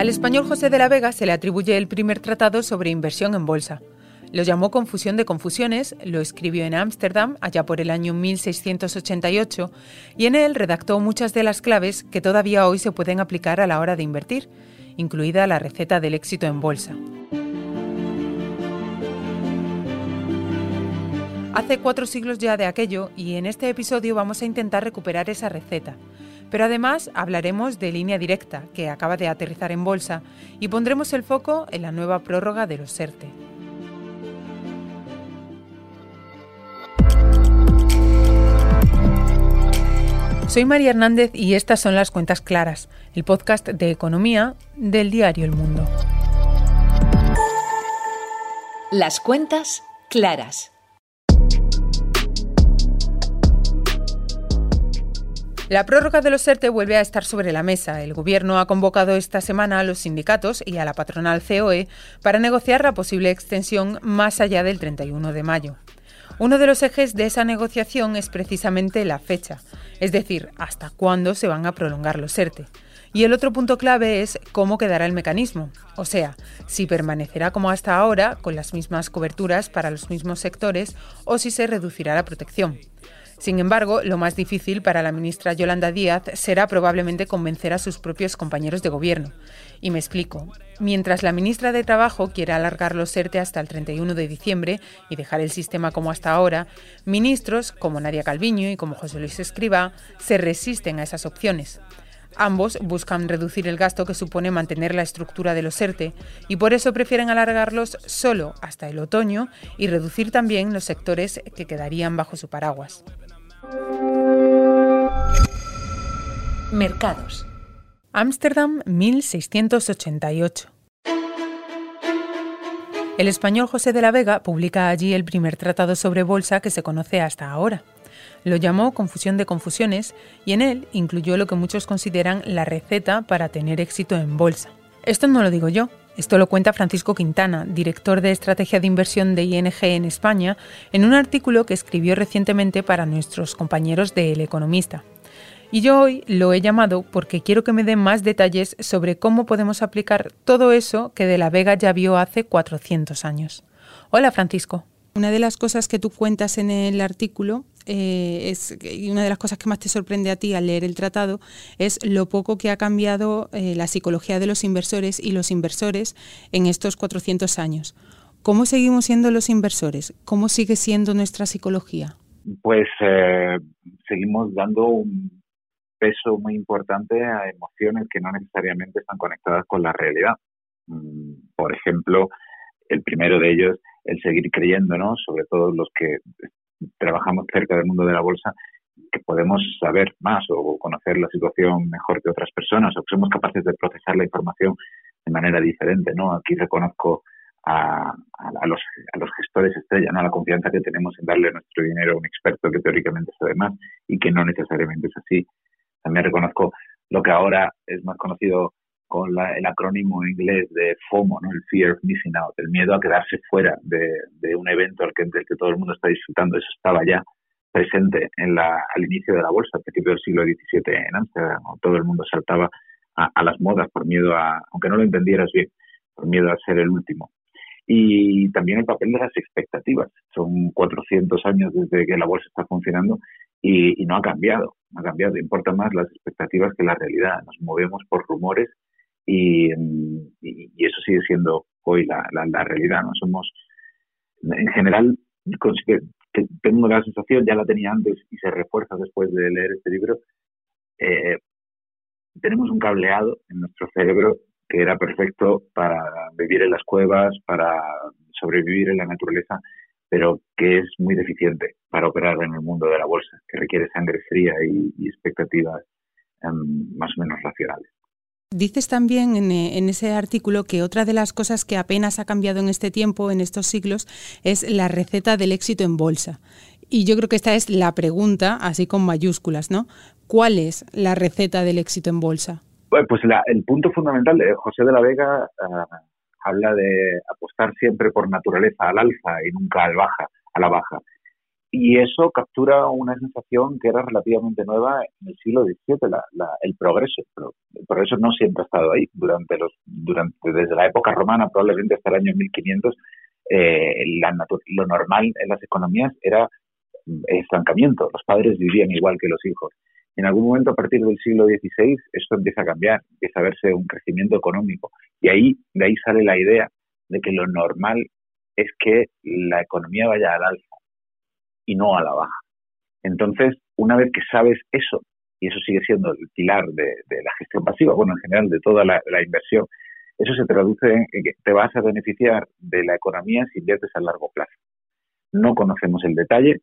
Al español José de la Vega se le atribuye el primer tratado sobre inversión en bolsa. Lo llamó Confusión de Confusiones, lo escribió en Ámsterdam allá por el año 1688 y en él redactó muchas de las claves que todavía hoy se pueden aplicar a la hora de invertir, incluida la receta del éxito en bolsa. Hace cuatro siglos ya de aquello y en este episodio vamos a intentar recuperar esa receta pero además hablaremos de línea directa, que acaba de aterrizar en bolsa, y pondremos el foco en la nueva prórroga de los SERTE. Soy María Hernández y estas son las cuentas claras, el podcast de economía del diario El Mundo. Las cuentas claras. La prórroga de los ERTE vuelve a estar sobre la mesa. El Gobierno ha convocado esta semana a los sindicatos y a la patronal COE para negociar la posible extensión más allá del 31 de mayo. Uno de los ejes de esa negociación es precisamente la fecha, es decir, hasta cuándo se van a prolongar los ERTE. Y el otro punto clave es cómo quedará el mecanismo, o sea, si permanecerá como hasta ahora, con las mismas coberturas para los mismos sectores, o si se reducirá la protección. Sin embargo, lo más difícil para la ministra Yolanda Díaz será probablemente convencer a sus propios compañeros de gobierno. Y me explico. Mientras la ministra de Trabajo quiere alargar los ERTE hasta el 31 de diciembre y dejar el sistema como hasta ahora, ministros como Nadia Calviño y como José Luis Escriba se resisten a esas opciones. Ambos buscan reducir el gasto que supone mantener la estructura de los ERTE y por eso prefieren alargarlos solo hasta el otoño y reducir también los sectores que quedarían bajo su paraguas. Mercados. Ámsterdam 1688. El español José de la Vega publica allí el primer tratado sobre bolsa que se conoce hasta ahora. Lo llamó Confusión de Confusiones y en él incluyó lo que muchos consideran la receta para tener éxito en bolsa. Esto no lo digo yo, esto lo cuenta Francisco Quintana, director de estrategia de inversión de ING en España, en un artículo que escribió recientemente para nuestros compañeros de El Economista. Y yo hoy lo he llamado porque quiero que me dé más detalles sobre cómo podemos aplicar todo eso que de la Vega ya vio hace 400 años. Hola Francisco. Una de las cosas que tú cuentas en el artículo eh, es, una de las cosas que más te sorprende a ti al leer el tratado es lo poco que ha cambiado eh, la psicología de los inversores y los inversores en estos 400 años. ¿Cómo seguimos siendo los inversores? ¿Cómo sigue siendo nuestra psicología? Pues eh, seguimos dando un peso muy importante a emociones que no necesariamente están conectadas con la realidad. Mm, por ejemplo, el primero de ellos, el seguir creyendo, ¿no? Sobre todo los que trabajamos cerca del mundo de la bolsa, que podemos saber más o conocer la situación mejor que otras personas o que somos capaces de procesar la información de manera diferente, ¿no? Aquí reconozco a, los, a los gestores estrella, ¿no? La confianza que tenemos en darle nuestro dinero a un experto que teóricamente sabe más y que no necesariamente es así. También reconozco lo que ahora es más conocido con el acrónimo inglés de FOMO, ¿no? el Fear of Missing Out, el miedo a quedarse fuera de, un evento al que, del que todo el mundo está disfrutando. Eso estaba ya presente en la, al inicio de la bolsa, al principio del siglo XVII en Ámsterdam. Todo el mundo saltaba a, las modas por miedo a, aunque no lo entendieras bien, por miedo a ser el último. Y también el papel de las expectativas. Son 400 años desde que la bolsa está funcionando y, y no ha cambiado, no ha cambiado. Importa más las expectativas que la realidad. Nos movemos por rumores y, eso sigue siendo hoy la, realidad. ¿no? Somos, en general, tengo la sensación, ya la tenía antes y se refuerza después de leer este libro, eh, tenemos un cableado en nuestro cerebro que era perfecto para vivir en las cuevas, para sobrevivir en la naturaleza, pero que es muy deficiente para operar en el mundo de la bolsa, que requiere sangre fría y, expectativas em, más o menos racionales. Dices también eh, en, ese artículo que otra de las cosas que apenas ha cambiado en este tiempo, en estos siglos, es la receta del éxito en bolsa. Y yo creo que esta es la pregunta, así con mayúsculas, ¿no? ¿Cuál es la receta del éxito en bolsa? Pues el punto fundamental, de José de la Vega ah, habla de apostar siempre por naturaleza al alza y nunca al baja, a la baja. Y eso captura una sensación que era relativamente nueva en el siglo XVII, el progreso. Pero el progreso no siempre ha estado ahí. Durante los, durante, desde la época romana, probablemente hasta el año 1500, eh, lo normal en las economías era estancamiento. Los padres vivían igual que los hijos. En algún momento, a partir del siglo XVI, esto empieza a cambiar, empieza a verse un crecimiento económico. Y ahí, de ahí sale la idea de que lo normal es que la economía vaya al alza y no a la baja. Entonces, una vez que sabes eso, y eso sigue siendo el pilar de, la gestión pasiva, bueno, en general de toda la, inversión, eso se traduce en que te vas a beneficiar de la economía si inviertes a largo plazo. No conocemos el detalle,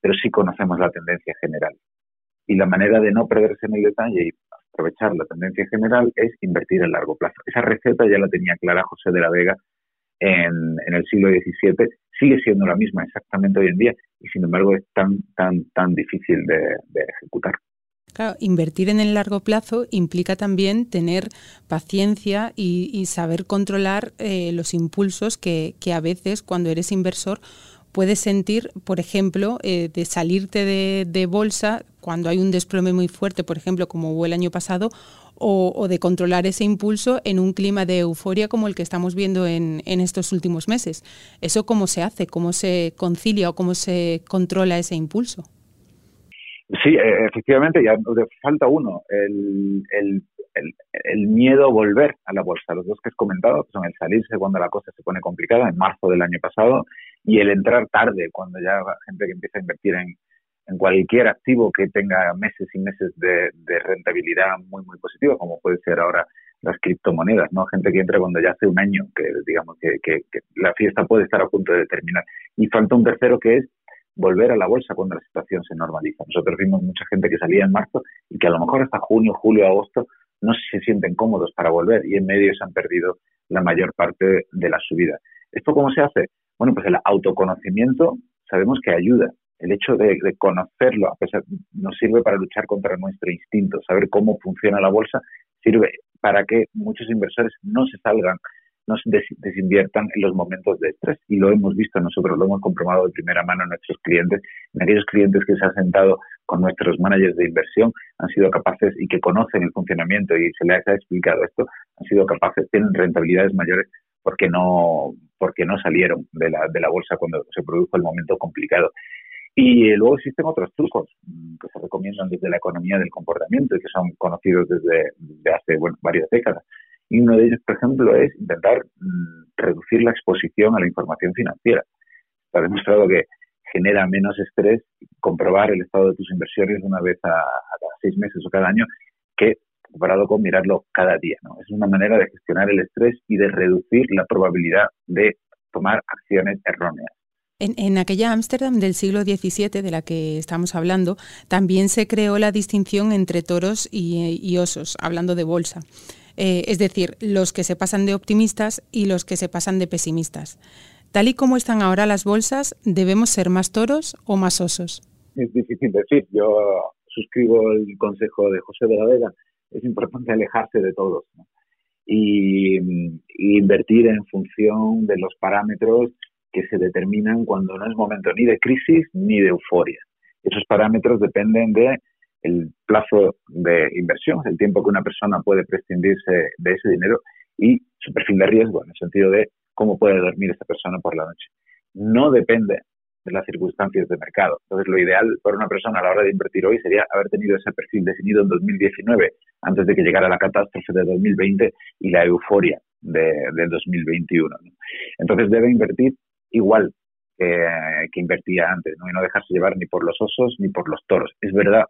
pero sí conocemos la tendencia general. Y la manera de no perderse en el detalle y aprovechar la tendencia general es invertir a largo plazo. Esa receta ya la tenía clara José de la Vega en, el siglo XVII, sigue siendo la misma exactamente hoy en día y sin embargo es tan, tan, tan difícil de, ejecutar. Claro, invertir en el largo plazo implica también tener paciencia y, saber controlar eh, los impulsos que, a veces cuando eres inversor puedes sentir, por ejemplo, eh, de salirte de, de, bolsa cuando hay un desplome muy fuerte, por ejemplo, como hubo el año pasado, o, de controlar ese impulso en un clima de euforia como el que estamos viendo en, estos últimos meses. ¿Eso cómo se hace? ¿Cómo se concilia o cómo se controla ese impulso? Sí, e, efectivamente, ya falta uno, el, miedo a volver a la bolsa. Los dos que has comentado, son el salirse cuando la cosa se pone complicada, en marzo del año pasado, y el entrar tarde, cuando ya la gente que empieza a invertir en, en cualquier activo que tenga meses y meses de, rentabilidad muy, muy positiva, como puede ser ahora las criptomonedas, ¿no? Gente que entra cuando ya hace un año que, digamos, que, la fiesta puede estar a punto de terminar. Y falta un tercero que es volver a la bolsa cuando la situación se normaliza. Nosotros vimos mucha gente que salía en marzo y que a lo mejor hasta junio, julio, agosto no se sienten cómodos para volver y en medio se han perdido la mayor parte de la subida. ¿Esto cómo se hace? Bueno, pues el autoconocimiento sabemos que ayuda el hecho de, conocerlo, a pesar, nos sirve para luchar contra nuestro instinto, saber cómo funciona la bolsa, sirve para que muchos inversores no se salgan, no se desinviertan en los momentos de estrés. Y lo hemos visto nosotros, lo hemos comprobado de primera mano en nuestros clientes, en aquellos clientes que se han sentado con nuestros managers de inversión, han sido capaces y que conocen el funcionamiento y se les ha explicado esto, han sido capaces, tienen rentabilidades mayores porque no porque no salieron de la, de la bolsa cuando se produjo el momento complicado. Y luego existen otros trucos mm, que se recomiendan desde la economía del comportamiento y que son conocidos desde, hace varias décadas. Y uno de ellos, por ejemplo, es intentar mm, reducir la exposición a la información financiera. Está demostrado que genera menos estrés comprobar el estado de tus inversiones una vez a, cada seis meses o cada año que comparado con mirarlo cada día. ¿no? Es una manera de gestionar el estrés y de reducir la probabilidad de tomar acciones erróneas. En, aquella Ámsterdam del siglo XVII de la que estamos hablando, también se creó la distinción entre toros y, osos, hablando de bolsa. Eh, es decir, los que se pasan de optimistas y los que se pasan de pesimistas. Tal y como están ahora las bolsas, ¿debemos ser más toros o más osos? Es difícil decir. Yo suscribo el consejo de José de la Vega. Es importante alejarse de todos y invertir en función de los parámetros se determinan cuando no es momento ni de crisis ni de euforia. Esos parámetros dependen de el plazo de inversión, el tiempo que una persona puede prescindirse de ese dinero y su perfil de riesgo, en el sentido de cómo puede dormir esa persona por la noche. No depende de las circunstancias de mercado. Entonces, lo ideal para una persona a la hora de invertir hoy sería haber tenido ese perfil definido en 2019, antes de que llegara la catástrofe de 2020 y la euforia de, del 2021. Entonces, debe invertir igual que, invertía antes, ¿no? y no dejarse llevar ni por los osos ni por los toros. Es verdad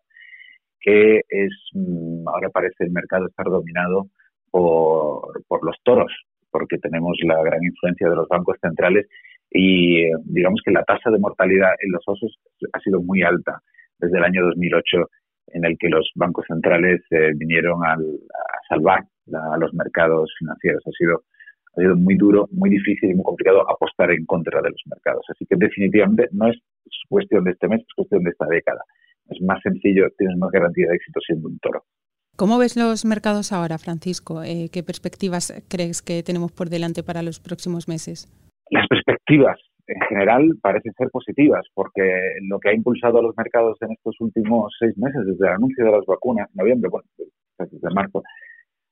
que es mm, ahora parece el mercado estar dominado por, por los toros, porque tenemos la gran influencia de los bancos centrales y digamos que la tasa de mortalidad en los osos ha sido muy alta desde el año 2008 en el que los bancos centrales eh, vinieron a salvar a los mercados financieros. Ha sido ha sido muy duro, muy difícil y muy complicado apostar en contra de los mercados. Así que definitivamente no es cuestión de este mes, es cuestión de esta década. Es más sencillo, tienes más garantía de éxito siendo un toro. ¿Cómo ves los mercados ahora, Francisco? Eh, ¿Qué perspectivas crees que tenemos por delante para los próximos meses? Las perspectivas en general parecen ser positivas, porque lo que ha impulsado a los mercados en estos últimos seis meses, desde el anuncio de las vacunas, en noviembre, bueno, desde marzo,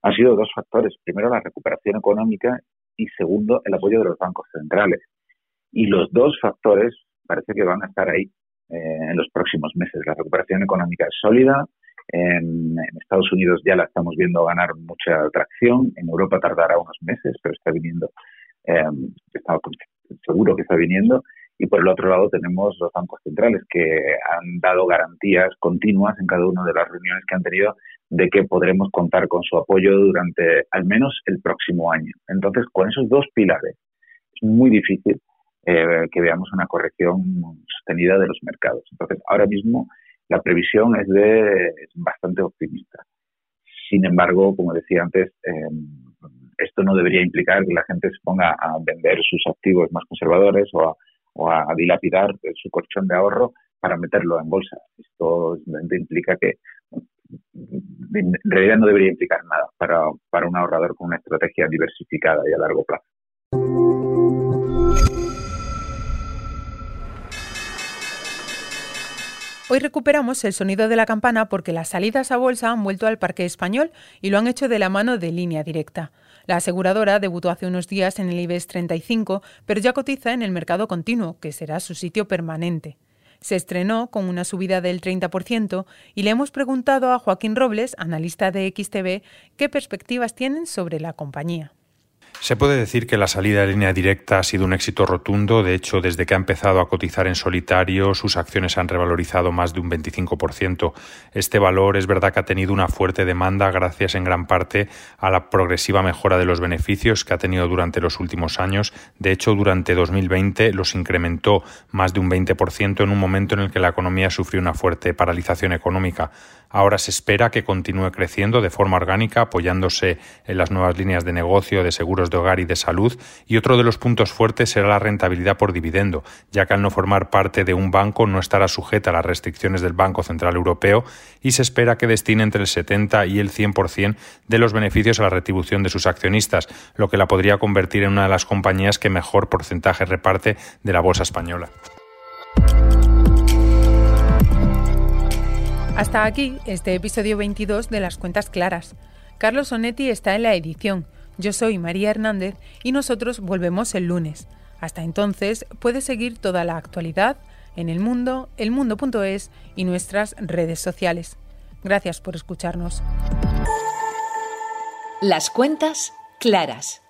han sido dos factores. Primero, la recuperación económica y segundo, el apoyo de los bancos centrales. Y los dos factores parece que van a estar ahí eh, en los próximos meses. La recuperación económica es sólida, en, Estados Unidos ya la estamos viendo ganar mucha atracción, en Europa tardará unos meses, pero está viniendo, eh, seguro que está viniendo, y por el otro lado tenemos los bancos centrales que han dado garantías continuas en cada una de las reuniones que han tenido de que podremos contar con su apoyo durante al menos el próximo año. Entonces, con esos dos pilares, es muy difícil eh, que veamos una corrección sostenida de los mercados. Entonces, ahora mismo la previsión es de bastante optimista. Sin embargo, como decía antes, eh, esto no debería implicar que la gente se ponga a vender sus activos más conservadores o a o a, dilapidar su colchón de ahorro para meterlo en bolsa. Esto implica que en realidad no debería implicar nada para, para un ahorrador con una estrategia diversificada y a largo plazo. Hoy recuperamos el sonido de la campana porque las salidas a bolsa han vuelto al parque español y lo han hecho de la mano de línea directa. La aseguradora debutó hace unos días en el IBEX 35, pero ya cotiza en el mercado continuo, que será su sitio permanente. Se estrenó con una subida del 30% y le hemos preguntado a Joaquín Robles, analista de XTV, qué perspectivas tienen sobre la compañía. Se puede decir que la salida de línea directa ha sido un éxito rotundo. De hecho, desde que ha empezado a cotizar en solitario, sus acciones han revalorizado más de un 25%. Este valor es verdad que ha tenido una fuerte demanda gracias en gran parte a la progresiva mejora de los beneficios que ha tenido durante los últimos años. De hecho, durante 2020 los incrementó más de un 20% en un momento en el que la economía sufrió una fuerte paralización económica. Ahora se espera que continúe creciendo de forma orgánica, apoyándose en las nuevas líneas de negocio de seguros de hogar y de salud, y otro de los puntos fuertes será la rentabilidad por dividendo, ya que al no formar parte de un banco no estará sujeta a las restricciones del Banco Central Europeo y se espera que destine entre el 70 y el 100% de los beneficios a la retribución de sus accionistas, lo que la podría convertir en una de las compañías que mejor porcentaje reparte de la bolsa española. Hasta aquí este episodio 22 de Las Cuentas Claras. Carlos Sonetti está en la edición. Yo soy María Hernández y nosotros volvemos el lunes. Hasta entonces puedes seguir toda la actualidad en el mundo, elmundo.es y nuestras redes sociales. Gracias por escucharnos. Las cuentas claras